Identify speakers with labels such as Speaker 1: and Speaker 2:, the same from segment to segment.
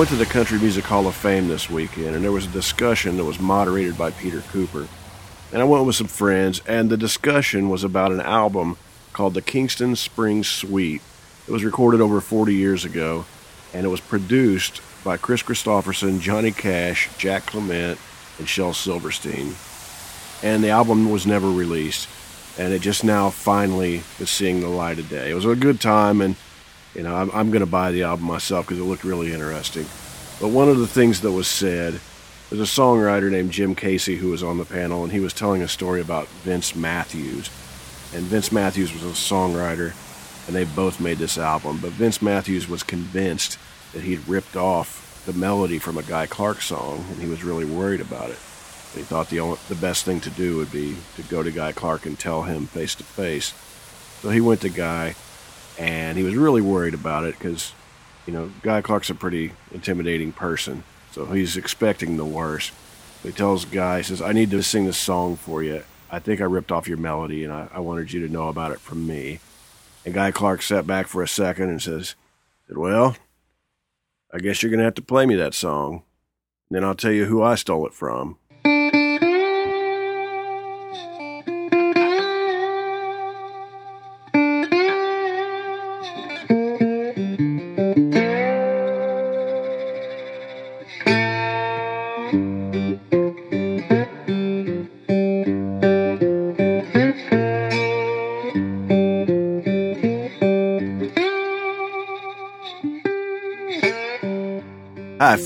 Speaker 1: went to the Country Music Hall of Fame this weekend, and there was a discussion that was moderated by Peter Cooper. And I went with some friends, and the discussion was about an album called the Kingston Springs Suite. It was recorded over 40 years ago, and it was produced by Kris Kristofferson, Johnny Cash, Jack Clement, and Shel Silverstein. And the album was never released, and it just now finally is seeing the light of day. It was a good time, and you know, I'm, I'm going to buy the album myself because it looked really interesting. But one of the things that was said, there's a songwriter named Jim Casey who was on the panel, and he was telling a story about Vince Matthews. And Vince Matthews was a songwriter, and they both made this album. But Vince Matthews was convinced that he'd ripped off the melody from a Guy Clark song, and he was really worried about it. And he thought the only, the best thing to do would be to go to Guy Clark and tell him face to face. So he went to Guy and he was really worried about it because, you know, Guy Clark's a pretty intimidating person, so he's expecting the worst. He tells Guy, he says, I need to sing this song for you. I think I ripped off your melody, and I, I wanted you to know about it from me. And Guy Clark sat back for a second and says, said, Well, I guess you're to have to play me that song. Then I'll tell you who I stole it from.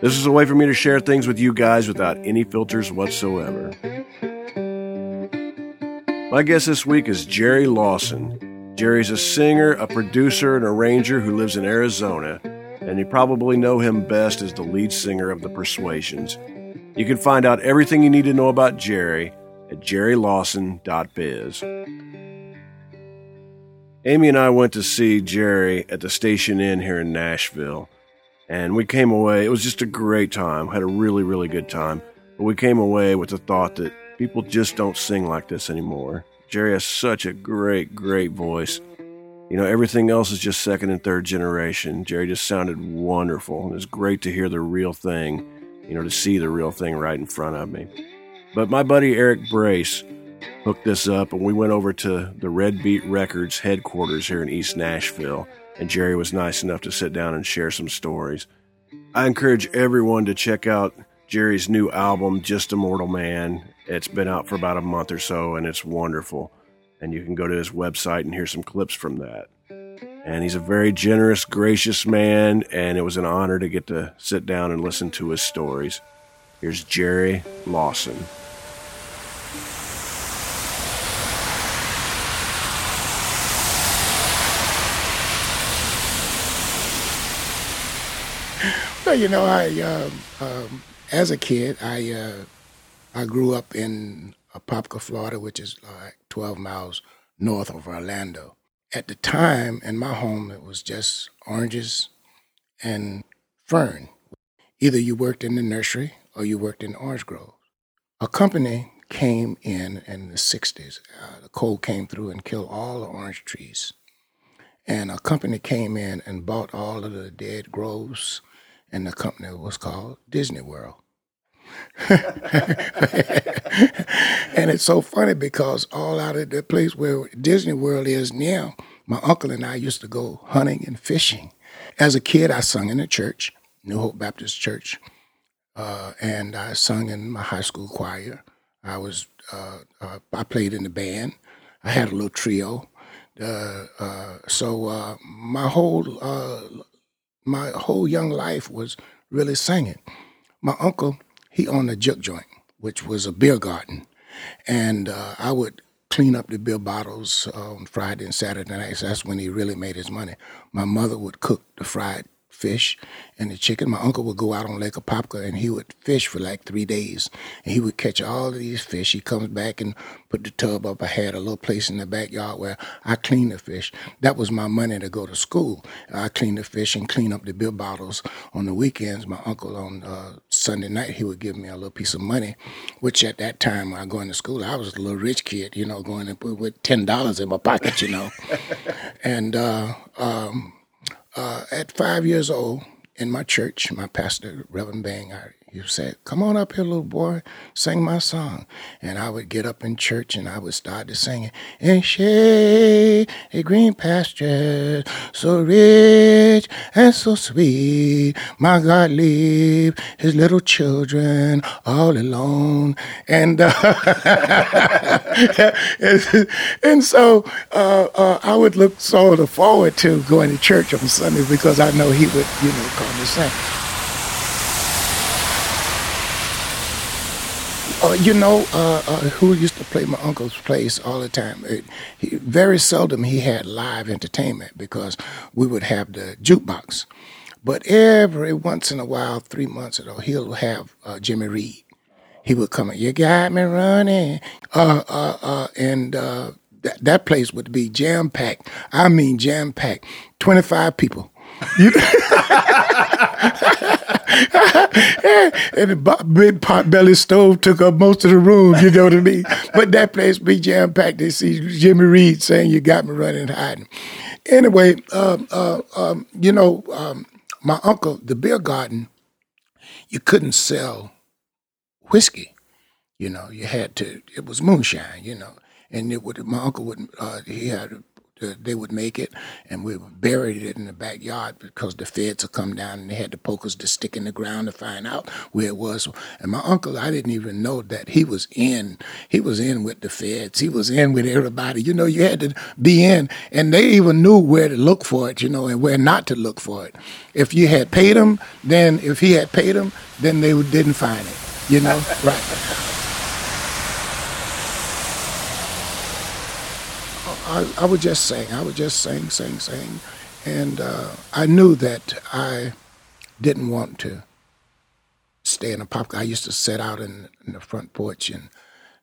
Speaker 1: This is a way for me to share things with you guys without any filters whatsoever. My guest this week is Jerry Lawson. Jerry's a singer, a producer, and arranger who lives in Arizona, and you probably know him best as the lead singer of The Persuasions. You can find out everything you need to know about Jerry at jerrylawson.biz. Amy and I went to see Jerry at the Station Inn here in Nashville and we came away. It was just a great time. Had a really, really good time. But we came away with the thought that people just don't sing like this anymore. Jerry has such a great, great voice. You know, everything else is just second and third generation. Jerry just sounded wonderful. And it's great to hear the real thing, you know, to see the real thing right in front of me. But my buddy Eric Brace hooked this up, and we went over to the Red Beet Records headquarters here in East Nashville and Jerry was nice enough to sit down and share some stories. I encourage everyone to check out Jerry's new album, Just a Mortal Man. It's been out for about a month or so, and it's wonderful. And you can go to his website and hear some clips from that. And he's a very generous, gracious man, and it was an honor to get to sit down and listen to his stories. Here's Jerry Lawson.
Speaker 2: Well, you know, I um, um, as a kid, I uh, I grew up in Apopka, Florida, which is like 12 miles north of Orlando. At the time, in my home, it was just oranges and fern. Either you worked in the nursery or you worked in orange groves. A company came in in the 60s. Uh, the cold came through and killed all the orange trees. And a company came in and bought all of the dead groves and the company was called Disney World. and it's so funny because all out of the place where Disney World is now, my uncle and I used to go hunting and fishing. As a kid, I sung in the church, New Hope Baptist Church, uh, and I sung in my high school choir. I was uh, uh, I played in the band. I had a little trio. Uh, uh, so uh, my whole my whole young life was really singing. My uncle, he owned a juke joint, which was a beer garden, and uh, I would clean up the beer bottles on Friday and Saturday nights. That's when he really made his money. My mother would cook the fried fish and the chicken. My uncle would go out on Lake Apopka and he would fish for like three days. And he would catch all of these fish. He comes back and put the tub up. I had a little place in the backyard where I clean the fish. That was my money to go to school. I clean the fish and clean up the beer bottles on the weekends. My uncle on uh, Sunday night, he would give me a little piece of money, which at that time when I going to school, I was a little rich kid, you know, going with $10 in my pocket, you know. and uh, um, uh, at five years old, in my church, my pastor, Reverend Bang, I, he said, Come on up here, little boy, sing my song. And I would get up in church and I would start to sing it. And shade a green pasture, so rich and so sweet. My God leave his little children all alone. And uh, and, so uh, uh, I would look sort of forward to going to church on Sunday because I know he would, you know, call me sing. Uh, you know uh, uh, who used to play my uncle's place all the time? It, he, very seldom he had live entertainment because we would have the jukebox. But every once in a while, three months ago, he'll have uh, Jimmy Reed. He would come in, you got me running. Uh, uh, and that, that place would be jam packed. I mean, jam packed. 25 people. and the big pot belly stove took up most of the room, you know what I mean? But that place be jam packed. They see Jimmy Reed saying, You got me running and hiding. Anyway, um, uh, um, you know, um, my uncle, the beer garden, you couldn't sell whiskey. You know, you had to, it was moonshine, you know. And it would, my uncle would, uh, he had they would make it, and we buried it in the backyard because the feds would come down and they had the pokers to stick in the ground to find out where it was. And my uncle, I didn't even know that he was in. He was in with the feds. He was in with everybody. You know, you had to be in, and they even knew where to look for it. You know, and where not to look for it. If you had paid him, then if he had paid him, then they didn't find it. You know, right. I, I just sing. I would just sing, sing, sing. And uh, I knew that I didn't want to stay in Apopka. I used to sit out in, in the front porch and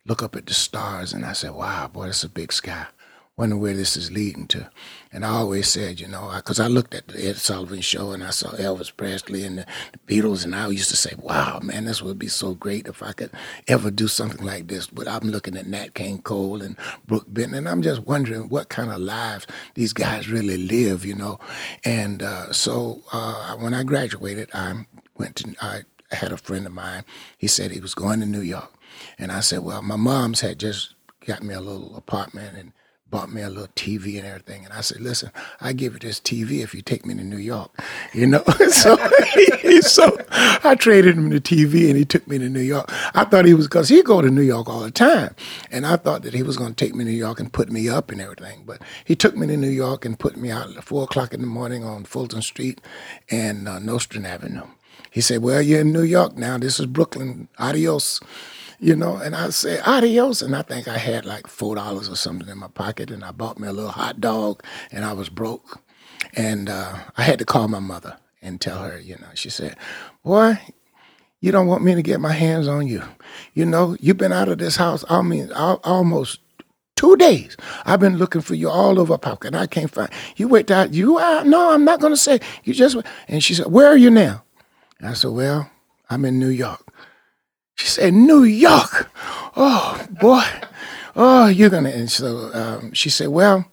Speaker 2: look up at the stars, and I said, "Wow, boy, that's a big sky." Wonder where this is leading to. And I always said, you know, because I, I, looked at the Ed Sullivan show and I saw Elvis Presley and the, the, Beatles, and I used to say, wow, man, this would be so great if I could ever do something like this. But I'm looking at Nat King Cole and Brook Benton, and I'm just wondering what kind of lives these guys really live, you know. And uh, so uh, when I graduated, I went to, I had a friend of mine. He said he was going to New York. And I said, well, my mom's had just got me a little apartment and bought me a little TV and everything. And I said, listen, I give you this TV if you take me to New York, you know? so, so I traded him the TV and he took me to New York. I thought he was, because he go to New York all the time. And I thought that he was going to take me to New York and put me up and everything. But he took me to New York and put me out at four o'clock in the morning on Fulton Street and uh, Nostrand Avenue. He said, well, you're in New York now. This is Brooklyn. Adios you know, and I say adios, and I think I had like four dollars or something in my pocket, and I bought me a little hot dog, and I was broke, and uh, I had to call my mother and tell her, you know, she said, "Boy, you don't want me to get my hands on you, you know, you've been out of this house. I mean, almost." Two days. I've been looking for you all over. And I can't find you. Wait, out. You are no. I'm not going to say. You just. And she said, "Where are you now?" I said, "Well, I'm in New York." She said, New York. Oh, boy. Oh, you're going to. And so um, she said, Well,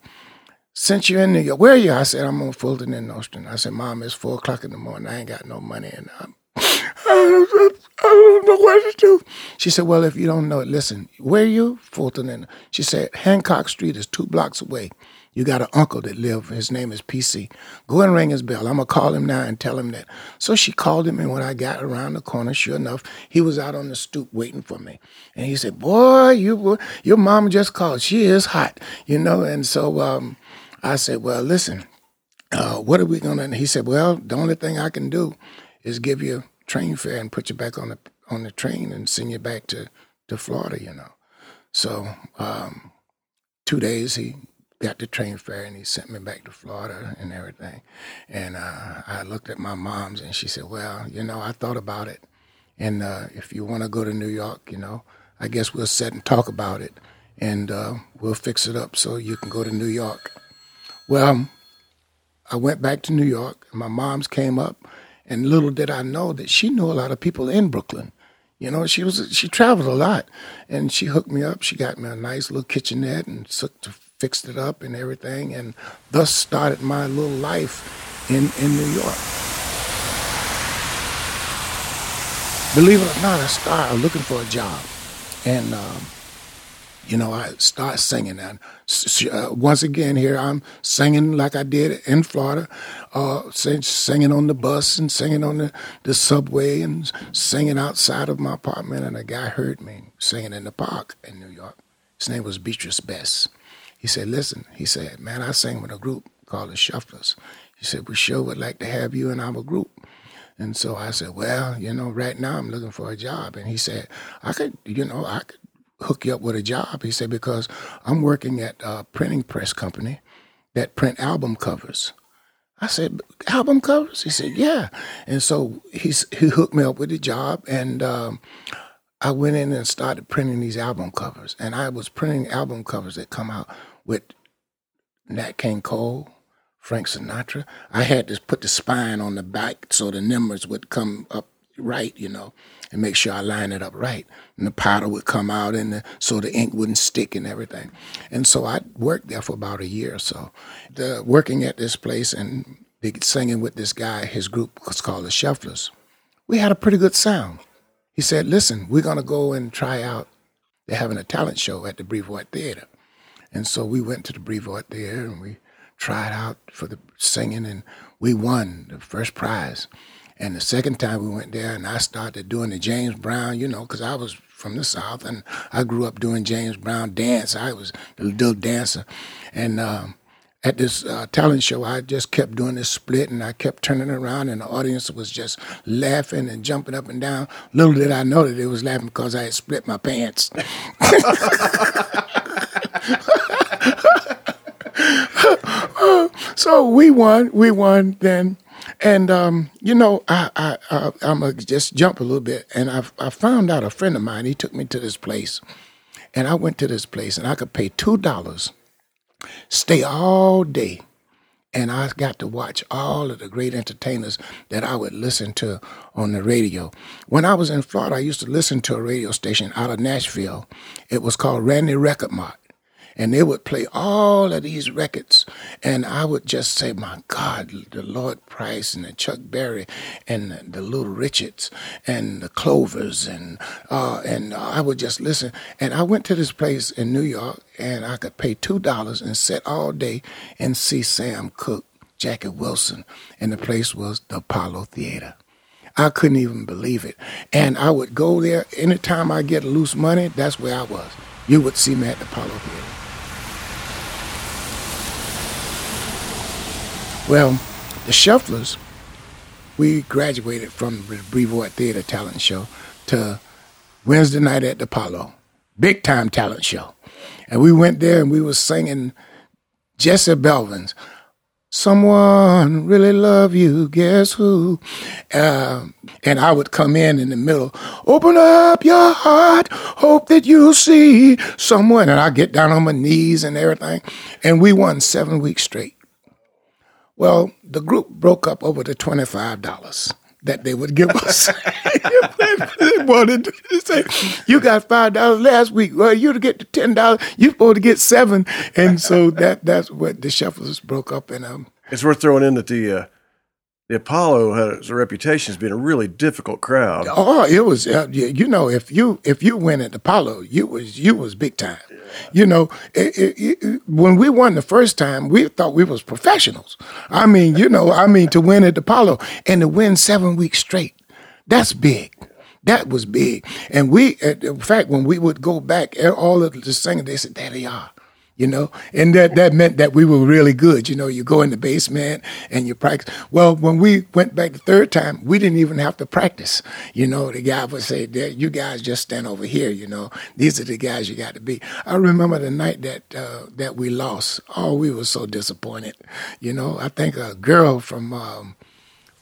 Speaker 2: since you're in New York, where are you? I said, I'm on Fulton and Nostrand. I said, Mom, it's four o'clock in the morning. I ain't got no money. And I'm, I don't know what to do. She said, Well, if you don't know it, listen, where are you? Fulton. And she said, Hancock Street is two blocks away. You got an uncle that live. His name is PC. Go and ring his bell. I'm gonna call him now and tell him that. So she called him, and when I got around the corner, sure enough, he was out on the stoop waiting for me. And he said, "Boy, you your mom just called. She is hot, you know." And so um, I said, "Well, listen, uh, what are we gonna?" And he said, "Well, the only thing I can do is give you train fare and put you back on the on the train and send you back to to Florida, you know." So um, two days he got the train fare and he sent me back to Florida and everything. And uh, I looked at my mom's and she said, Well, you know, I thought about it. And uh, if you want to go to New York, you know, I guess we'll sit and talk about it and uh, we'll fix it up so you can go to New York. Well, I went back to New York. And my mom's came up, and little did I know that she knew a lot of people in Brooklyn. You know, she was she traveled a lot, and she hooked me up. She got me a nice little kitchenette and fixed it up and everything, and thus started my little life in in New York. Believe it or not, I started looking for a job, and um, you know, I start singing. And uh, once again, here I'm singing like I did in Florida, uh, sing, singing on the bus and singing on the, the subway and singing outside of my apartment. And a guy heard me singing in the park in New York. His name was Beatrice Bess. He said, Listen, he said, Man, I sing with a group called the Shufflers. He said, We sure would like to have you in our group. And so I said, Well, you know, right now I'm looking for a job. And he said, I could, you know, I could hook you up with a job. He said, because I'm working at a printing press company that print album covers. I said, album covers? He said, yeah. And so he's, he hooked me up with a job, and um, I went in and started printing these album covers. And I was printing album covers that come out with Nat King Cole, Frank Sinatra. I had to put the spine on the back so the numbers would come up right, you know, and make sure I line it up right. And the powder would come out and the, so the ink wouldn't stick and everything. And so I worked there for about a year or so. The, working at this place and singing with this guy, his group was called the Shufflers. We had a pretty good sound. He said, listen, we're going to go and try out. They're having a talent show at the Brevoort Theater. And so we went to the Brevoort there and we tried out for the singing and we won the first prize. And the second time we went there, and I started doing the James Brown, you know, because I was from the South, and I grew up doing James Brown dance. I was a little dancer, and um, at this uh, talent show, I just kept doing this split, and I kept turning around, and the audience was just laughing and jumping up and down. Little did I know that they was laughing because I had split my pants. so we won. We won then. And um, you know, I, I, I am gonna just jump a little bit, and I I found out a friend of mine. He took me to this place, and I went to this place, and I could pay two dollars, stay all day, and I got to watch all of the great entertainers that I would listen to on the radio. When I was in Florida, I used to listen to a radio station out of Nashville. It was called Randy Record Mart and they would play all of these records, and I would just say, "My God, the Lloyd Price and the Chuck Berry and the, the Little Richards and the Clovers and uh, and I would just listen." And I went to this place in New York, and I could pay two dollars and sit all day and see Sam Cooke, Jackie Wilson, and the place was the Apollo Theater. I couldn't even believe it. And I would go there anytime I get loose money, that's where I was. You would see me at the Apollo Theater. Well, the Shufflers, we graduated from the Brevoort Theater talent show to Wednesday night at the Apollo, big time talent show. And we went there and we were singing Jesse Belvin's Someone really love you, guess who? Uh, and I would come in in the middle, open up your heart, hope that you'll see someone. And I get down on my knees and everything. And we won seven weeks straight. Well, the group broke up over the $25 that they would give us. they wanted to say, you got $5 last week. Well, you to get the $10, you're supposed to get seven. And so that that's what the Shufflers broke up. And um,
Speaker 1: It's worth throwing in that the, uh, the Apollo has a reputation as being a really difficult crowd.
Speaker 2: Oh, it was. Uh, you know, if you if you win at the Apollo, you was you was big time. Yeah. You know, it, it, it, when we won the first time, we thought we was professionals. I mean, you know, I mean to win at the Apollo and to win seven weeks straight, that's big. That was big. And we, in fact, when we would go back, all of the singers, they said, "There they are. You know, and that that meant that we were really good. You know, you go in the basement and you practice. Well, when we went back the third time, we didn't even have to practice. You know, the guy would say, "You guys just stand over here." You know, these are the guys you got to be. I remember the night that uh, that we lost. Oh, we were so disappointed. You know, I think a girl from um,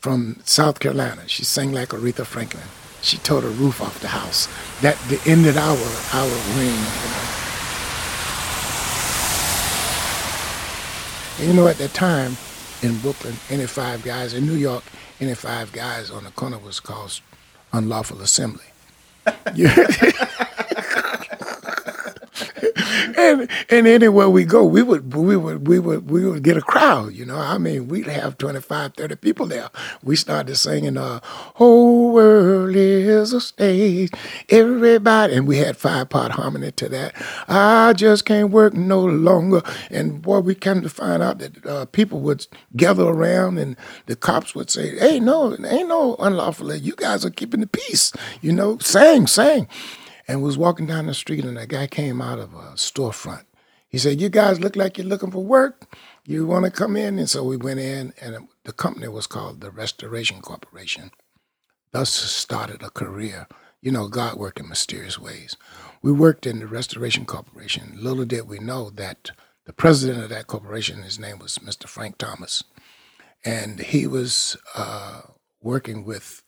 Speaker 2: from South Carolina, she sang like Aretha Franklin. She tore the roof off the house. That ended our our ring. You know. You know, at that time in Brooklyn, any five guys, in New York, any five guys on the corner was called unlawful assembly. and and anywhere we go, we would we would we would we would get a crowd. You know, I mean, we'd have 25, 30 people there. We started singing, "Uh, whole world is a stage, everybody," and we had five part harmony to that. I just can't work no longer. And boy, we came to find out that uh, people would gather around, and the cops would say, "Hey, no, ain't no unlawful. You guys are keeping the peace. You know, sing, sing." And was walking down the street, and a guy came out of a storefront. He said, "You guys look like you're looking for work. You want to come in?" And so we went in, and the company was called the Restoration Corporation. Thus started a career. You know, God worked in mysterious ways. We worked in the Restoration Corporation. Little did we know that the president of that corporation, his name was Mr. Frank Thomas, and he was uh, working with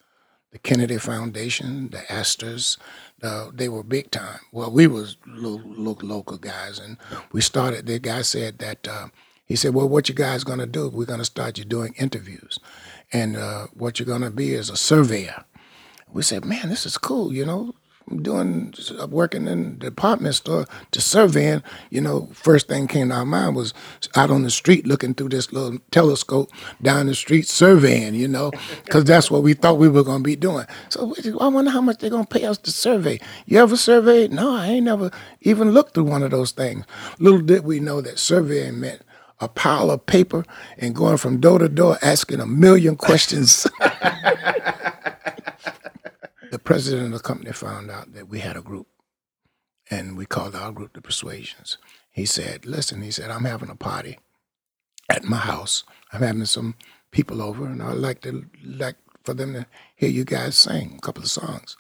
Speaker 2: the Kennedy Foundation, the Astors, uh, they were big time. Well, we was little, little local guys, and we started. The guy said that uh, he said, "Well, what you guys gonna do? We're gonna start you doing interviews, and uh, what you're gonna be is a surveyor." We said, "Man, this is cool. You know, doing uh, working in the department store to surveying, you know, first thing came to our mind was out on the street looking through this little telescope down the street surveying, you know, because that's what we thought we were going to be doing. So I wonder how much they're going to pay us to survey. You ever surveyed? No, I ain't never even looked through one of those things. Little did we know that surveying meant a pile of paper and going from door to door asking a million questions. the president of the company found out that we had a group, and we called our group the Persuasions. He said, "Listen," he said, "I'm having a party at my house. I'm having some people over, and I'd like to like for them to hear you guys sing a couple of songs."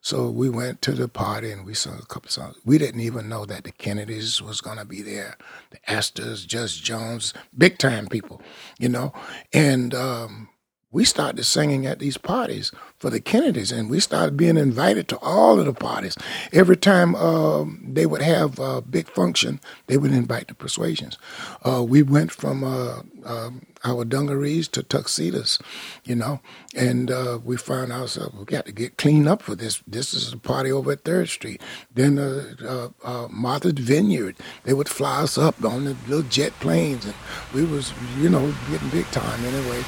Speaker 2: So we went to the party and we sung a couple of songs. We didn't even know that the Kennedys was gonna be there, the Astors, Judge Jones, big time people, you know. And um, we started singing at these parties for the Kennedys, and we started being invited to all of the parties. Every time um, they would have a big function, they would invite the Persuasions. Uh, we went from uh, um, our dungarees to tuxedos, you know, and uh, we found ourselves we got to get cleaned up for this. This is a party over at Third Street. Then uh, uh, Martha's Vineyard, they would fly us up on the little jet planes, and we was, you know, getting big time anyway.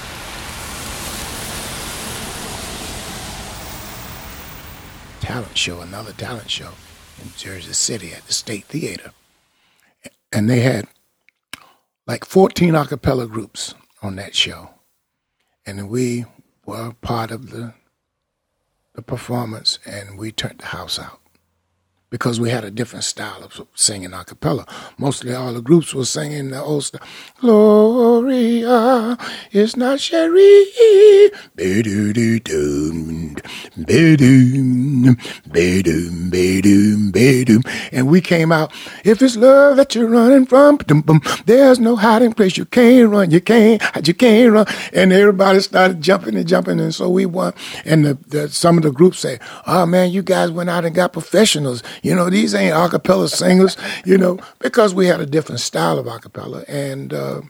Speaker 2: Talent show, another talent show in Jersey City at the State Theater. And they had like 14 a cappella groups on that show. And we were part of the the performance and we turned the house out because we had a different style of singing a cappella. Mostly all the groups were singing the old style. Gloria is not Sherry. And we came out, if it's love that you're running from, there's no hiding place. You can't run, you can't, you can't run. And everybody started jumping and jumping, and so we won. And the, the, some of the groups say, oh man, you guys went out and got professionals. You know, these ain't a cappella singers, you know, because we had a different style of a cappella. And uh,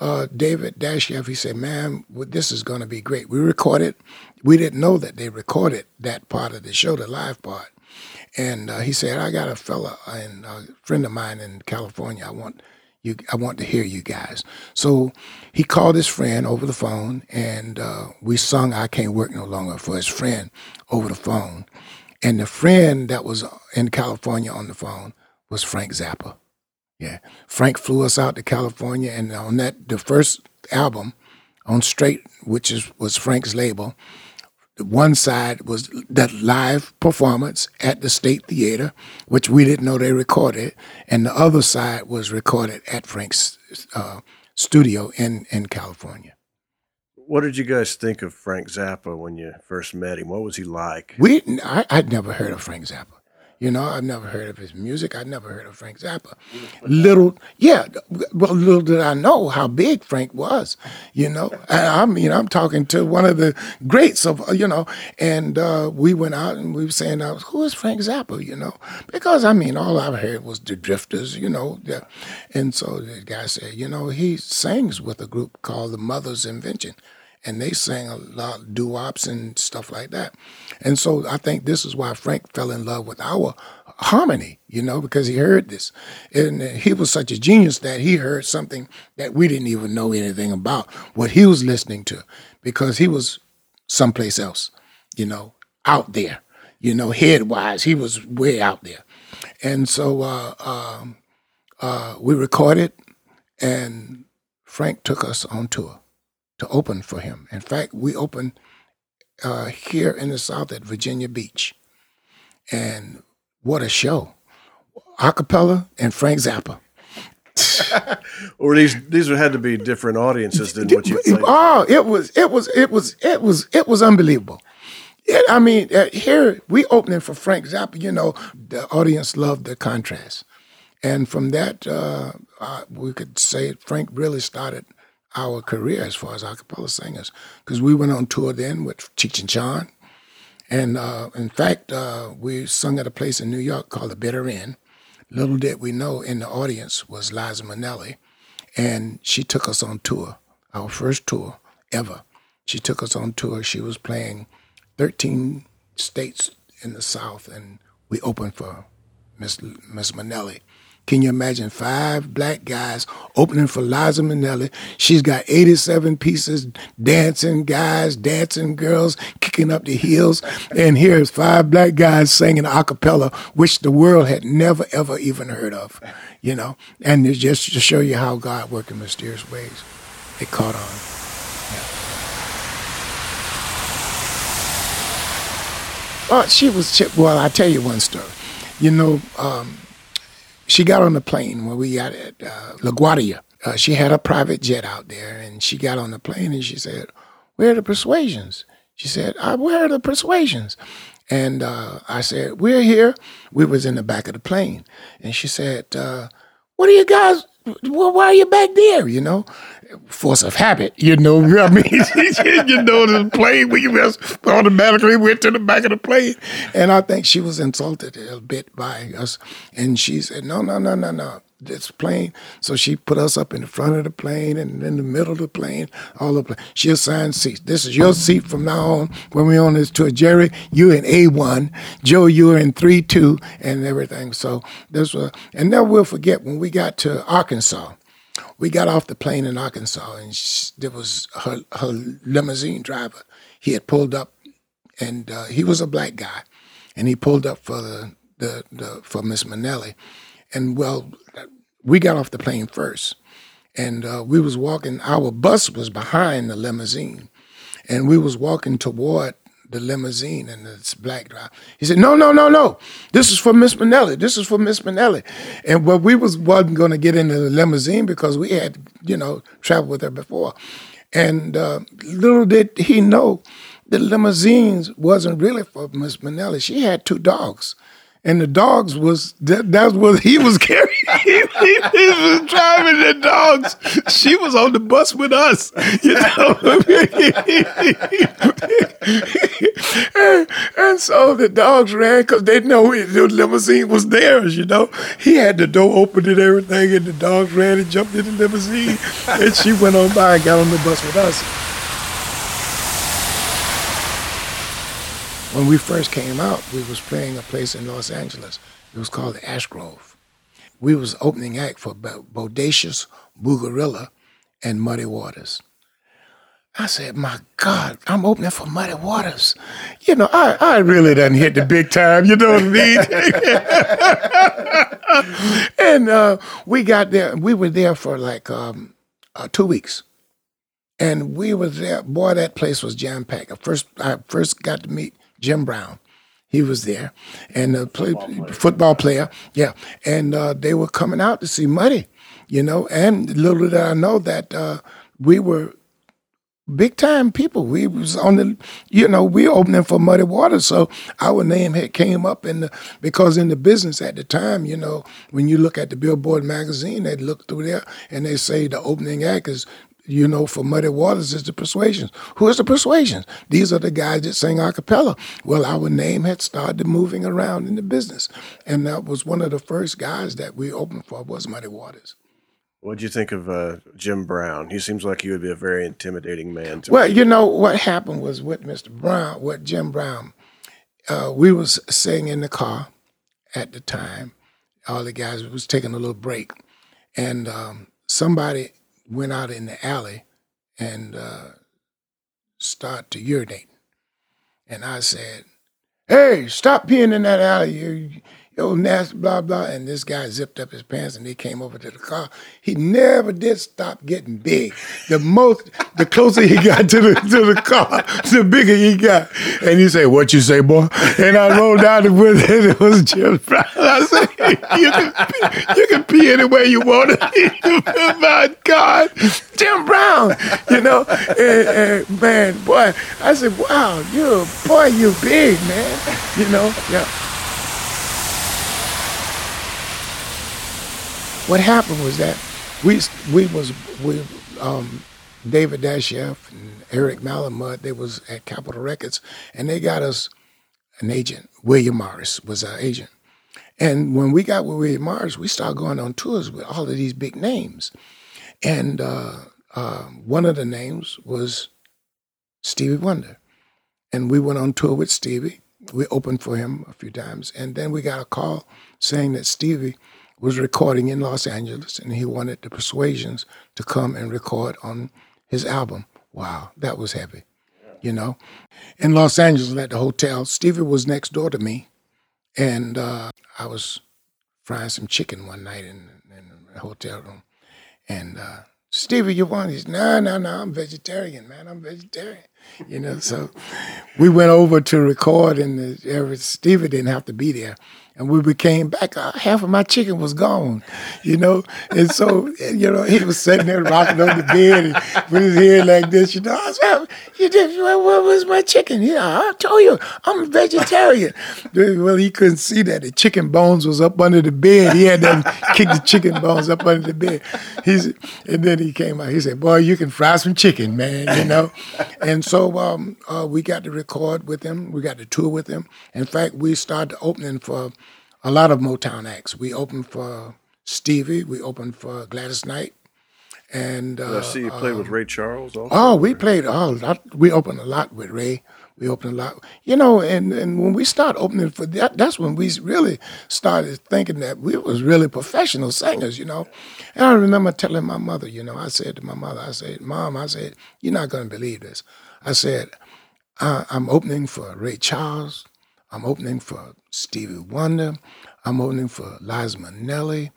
Speaker 2: uh, David Dashev, he said, man, this is going to be great. We recorded. We didn't know that they recorded that part of the show, the live part. And uh, he said, I got a fella and a friend of mine in California. I want you. I want to hear you guys. So he called his friend over the phone, and uh, we sung "I Can't Work No Longer" for his friend over the phone. And the friend that was in California on the phone was Frank Zappa. Yeah. Frank flew us out to California and on that the first album on Straight, which is was Frank's label, one side was that live performance at the State Theater, which we didn't know they recorded, and the other side was recorded at Frank's uh, studio in, in California.
Speaker 1: What did you guys think of Frank Zappa when you first met him? What was he like?
Speaker 2: We I, I'd never heard of Frank Zappa. You know, I've never heard of his music. I'd never heard of Frank Zappa. Little, yeah, well, little did I know how big Frank was. You know, and I mean, I'm talking to one of the greats of, you know, and uh, we went out and we were saying, uh, "Who is Frank Zappa?" You know, because I mean, all I've heard was the Drifters. You know, and so the guy said, you know, he sings with a group called the Mother's Invention and they sang a lot of doo-wops and stuff like that. And so I think this is why Frank fell in love with our harmony, you know, because he heard this. And he was such a genius that he heard something that we didn't even know anything about, what he was listening to, because he was someplace else, you know, out there, you know, head-wise, he was way out there. And so uh, um, uh, we recorded, and Frank took us on tour to open for him. In fact, we opened uh, here in the South at Virginia Beach. And what a show. Acapella and Frank Zappa.
Speaker 1: or these these had to be different audiences than what you played.
Speaker 2: Oh, it was it was it was it was it was unbelievable. It, I mean, uh, here we opening for Frank Zappa. You know, the audience loved the contrast, and from that, uh, uh, we could say Frank really started our career as far as a cappella singers because we went on tour then with Cheech and. And uh, in fact, uh, we sung at a place in New York called the Bitter End. Little did we know in the audience was Liza Minnelli, and she took us on tour, our first tour ever. She took us on tour. She was playing 13 states in the South, and we opened for Miss Miss Minnelli. Can you imagine five black guys opening for Liza Minnelli? She's got 87 pieces, dancing guys, dancing girls, kicking up the heels. And here's five black guys singing a cappella, which the world had never, ever even heard of, you know? And it's just to show you how God worked in mysterious ways. It caught on. Yeah. Oh, she was, well, I'll tell you one story. You know, um, she got on the plane when we got at uh, LaGuardia. Uh, she had a private jet out there, and she got on the plane and she said, "Where are the persuasions?" She said, uh, "Where are the persuasions?" And uh, I said, "We're here." We was in the back of the plane, and she said, uh, "What are you guys? Well, why are you back there?" You know, force of habit. You know, I mean, you know, the plane we just automatically went to the back of the plane, and I think she was insulted a bit by us, and she said, "No, no, no, no, no." This plane, so she put us up in the front of the plane and in the middle of the plane, all the plane. She assigned seats. This is your seat from now on. When we're on this tour, Jerry, you in A one, Joe, you are in three two, and everything. So this was, and never will forget when we got to Arkansas we got off the plane in Arkansas, and she, there was her, her limousine driver. He had pulled up, and uh, he was a black guy, and he pulled up for the, the, the for Miss Manelli. and well, we got off the plane first, and uh, we was walking. Our bus was behind the limousine, and we was walking toward the limousine and this black driver. He said, "No, no, no, no. This is for Miss Manelli. This is for Miss Manelli." And well, we was wasn't going to get into the limousine because we had, you know, traveled with her before. And uh, little did he know, the limousines wasn't really for Miss Manelli. She had two dogs and the dogs was that, that's what he was carrying. He, he, was driving the dogs. She was on the bus with us, you know. and, and, so the dogs ran because they know the limousine was theirs, you know. He had the door open and everything, and the dogs ran and jumped in the limousine, and she went on by and got on the bus with us. When we first came out, we was playing a place in Los Angeles. It was called Ash Grove. We was opening act for Bodacious, Boogerilla, and Muddy Waters. I said, my God, I'm opening for Muddy Waters. You know, I, I really done hit the big time, you know what I mean? and uh, we got there, we were there for like um, uh, two weeks. And we were there. Boy, that place was jam packed. First, I first got to meet Jim Brown. He was there, and the play, football, player. football player, yeah. And uh, they were coming out to see Muddy, you know. And little did I know that uh, we were big time people. We was on the, you know, we opening for Muddy Waters, so our name had came up in the because in the business at the time, you know, when you look at the Billboard magazine, they look through there and they say the opening act is. You know, for Muddy Waters is the Persuasions. Who is the Persuasions? These are the guys that sing a cappella. Well, our name had started moving around in the business, and that was one of the first guys that we opened for was Muddy Waters.
Speaker 1: What'd you think of uh, Jim Brown? He seems like he would be a very intimidating man.
Speaker 2: To Well, me. you know what happened was with Mr. Brown, with Jim Brown. Uh, we was sitting in the car at the time. All the guys was taking a little break, and um, somebody went out in the alley and uh, started to urinate. And I said, "Hey, stop peeing in that alley! You, yo, nasty, blah, blah. And this guy zipped up his pants and he came over to the car. He never did stop getting big. The most, the closer he got to the to the car, the bigger he got. And he said, What you say, boy? And I rolled down the window and it was Jim Brown. I said, You can pee, you can pee anywhere you want to. My God, Jim Brown, you know. And, and man, boy, I said, Wow, you boy, you big, man. You know, yeah. What happened was that we we was we um, David Dashev and Eric Malamud, they was at Capitol Records, and they got us an agent. William Morris was our agent. And when we got with William Morris, we started going on tours with all of these big names. And uh, uh, one of the names was Stevie Wonder. And we went on tour with Stevie. We opened for him a few times. And then we got a call saying that Stevie was recording in Los Angeles and he wanted the Persuasions to come and record on his album. Wow, that was heavy, you know. In Los Angeles at the hotel, Stevie was next door to me, and uh, I was frying some chicken one night in, in the hotel room, and uh, Stevie, you want? He's no, no, no. I'm vegetarian, man. I'm vegetarian. You know, so we went over to record, and the, Stevie didn't have to be there and when we came back, uh, half of my chicken was gone, you know. And so, you know, he was sitting there rocking on the bed and with his head like this, you know. I said, you did, where, where was my chicken? Yeah, I told you, I'm a vegetarian. well, he couldn't see that. The chicken bones was up under the bed. He had to kick the chicken bones up under the bed. He's, and then he came out. He said, boy, you can fry some chicken, man, you know. And so um, uh, we got to record with him. We got to tour with him. In fact, we started opening for a lot of Motown acts. We opened for Stevie. We opened for Gladys Knight. And
Speaker 1: uh, I see you played um, with Ray Charles also.
Speaker 2: Oh, we played a lot. We opened a lot with Ray. We opened a lot, you know. And, and when we started opening for that, that's when we really started thinking that we was really professional singers, you know. And I remember telling my mother, you know, I said to my mother, I said, "Mom, I said, you're not going to believe this." I said, "I'm opening for Ray Charles. I'm opening for Stevie Wonder. I'm opening for Liza Minnelli.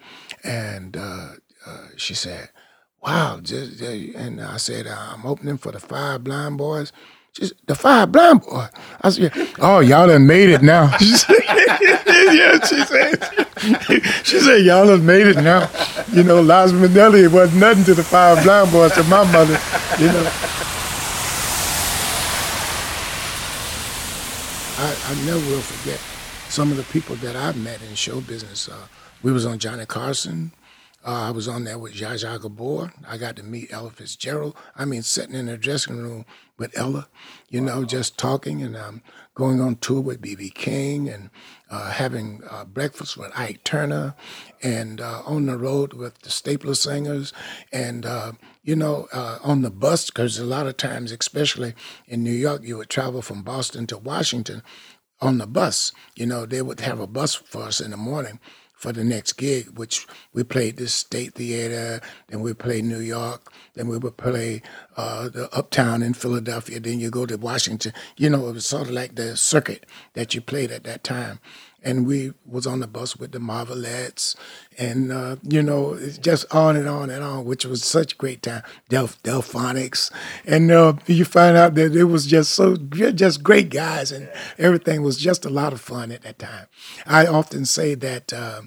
Speaker 2: And uh, uh, she said, wow. Just, and I said, I'm opening for the Five Blind Boys. She said, the Five Blind Boys. I said, oh, y'all done made it now. She said, yeah, she said, she said, y'all done made it now. You know, Liza Minnelli was nothing to the Five Blind Boys, to my mother, you know. I, I never will forget some of the people that I've met in show business. Uh, we was on Johnny Carson. Uh, I was on there with Zsa Zsa Gabor. I got to meet Ella Fitzgerald. I mean, sitting in the dressing room with Ella, you wow. know, just talking and um, going on tour with B.B. King and uh, having uh, breakfast with Ike Turner and uh, on the road with the Staple Singers and uh, you know, uh, on the bus, because a lot of times, especially in New York, you would travel from Boston to Washington on the bus. You know, they would have a bus for us in the morning for the next gig, which we played the State Theater, then we played New York, then we would play uh, the Uptown in Philadelphia, then you go to Washington. You know, it was sort of like the circuit that you played at that time. And we was on the bus with the Marvelettes, and uh, you know, it's just on and on and on, which was such a great time. Delph Delfonics, and uh, you find out that it was just so just great guys, and everything was just a lot of fun at that time. I often say that. Uh,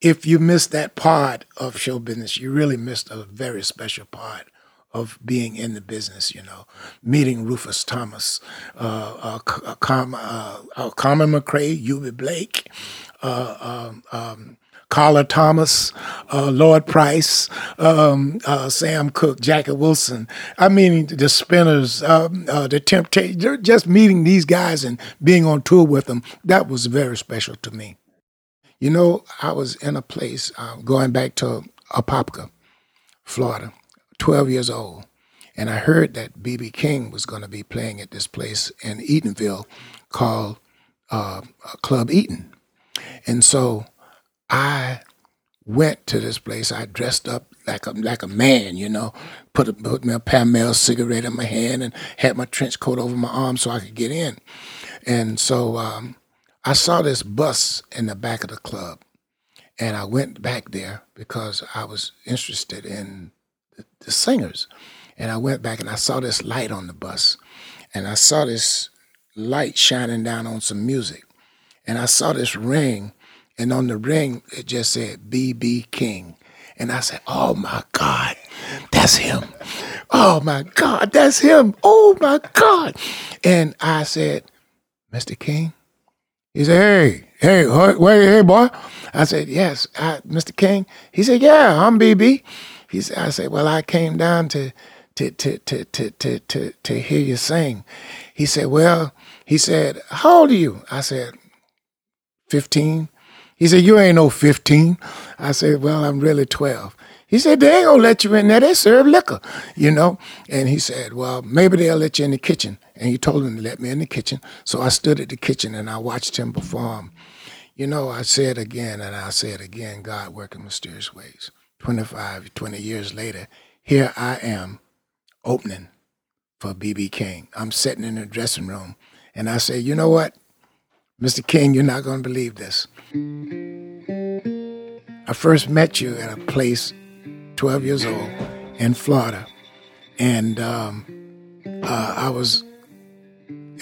Speaker 2: if you missed that part of show business, you really missed a very special part of being in the business, you know, meeting Rufus Thomas, uh, uh, uh, Com- uh, uh, Carmen McRae, Eubie Blake, uh, um, um, Carla Thomas, uh, Lloyd Price, um, uh, Sam Cooke, Jackie Wilson. I mean, the Spinners, um, uh, the Temptation, just meeting these guys and being on tour with them, that was very special to me. You know, I was in a place, uh, going back to Apopka, Florida, 12 years old. And I heard that B.B. King was going to be playing at this place in Eatonville called uh, Club Eaton. And so I went to this place. I dressed up like a like a man, you know, put a, put me a Pall cigarette in my hand and had my trench coat over my arm so I could get in. And so um, I saw this bus in the back of the club, and I went back there because I was interested in the singers. And I went back and I saw this light on the bus. And I saw this light shining down on some music. And I saw this ring. And on the ring, it just said BB King. And I said, Oh my God, that's him. Oh my God, that's him. Oh my God. And I said, Mr. King? He said, Hey, hey, wait, hey, boy. I said, Yes, I, Mr. King. He said, Yeah, I'm BB. He said, I said, well, I came down to, to, to, to, to, to, to, to hear you sing. He said, well, he said, how old are you? I said, 15. He said, you ain't no 15. I said, well, I'm really 12. He said, they ain't gonna let you in there. They serve liquor, you know? And he said, well, maybe they'll let you in the kitchen. And he told him to let me in the kitchen. So I stood at the kitchen and I watched him perform. You know, I said again and I said again, God working mysterious ways. 25, 20 years later, here I am opening for BB King. I'm sitting in the dressing room and I say, you know what? Mr. King, you're not going to believe this. I first met you at a place 12 years old in Florida. And um, uh, I was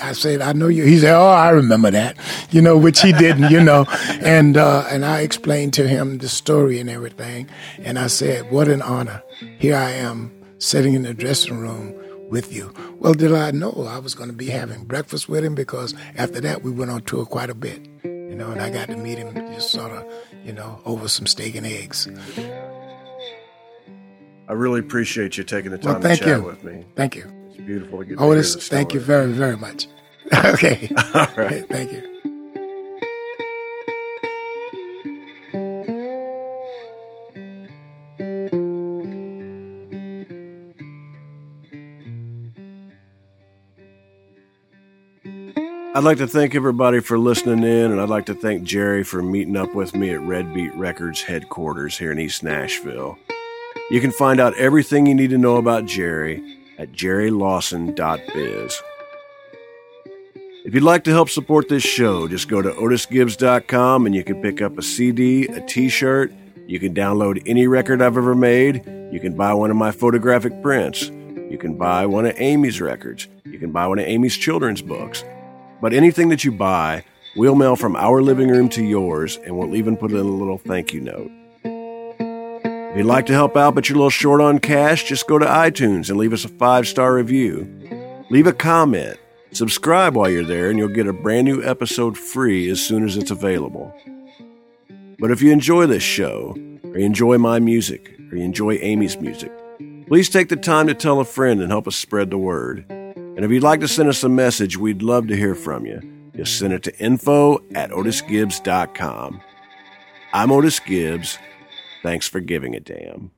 Speaker 2: I said, I know you. He said, Oh, I remember that, you know, which he didn't, you know. And, uh, and I explained to him the story and everything. And I said, What an honor. Here I am sitting in the dressing room with you. Well, did I know I was going to be having breakfast with him because after that we went on tour quite a bit, you know, and I got to meet him just sort of, you know, over some steak and eggs.
Speaker 1: I really appreciate you taking the time well, to chat
Speaker 2: you.
Speaker 1: with me.
Speaker 2: Thank you
Speaker 1: beautiful to get.
Speaker 2: Oh, thank you very, very much. okay.
Speaker 1: All right.
Speaker 2: Thank you.
Speaker 1: I'd like to thank everybody for listening in, and I'd like to thank Jerry for meeting up with me at Red Beet Records headquarters here in East Nashville. You can find out everything you need to know about Jerry at jerrylawson.biz. If you'd like to help support this show, just go to otisgibbs.com and you can pick up a CD, a t shirt. You can download any record I've ever made. You can buy one of my photographic prints. You can buy one of Amy's records. You can buy one of Amy's children's books. But anything that you buy, we'll mail from our living room to yours, and we'll even put in a little thank you note. If you'd like to help out but you're a little short on cash, just go to iTunes and leave us a five star review. Leave a comment. Subscribe while you're there, and you'll get a brand new episode free as soon as it's available. But if you enjoy this show, or you enjoy my music, or you enjoy Amy's music, please take the time to tell a friend and help us spread the word. And if you'd like to send us a message, we'd love to hear from you. Just send it to info at otisgibbs.com. I'm Otis Gibbs. Thanks for giving a damn.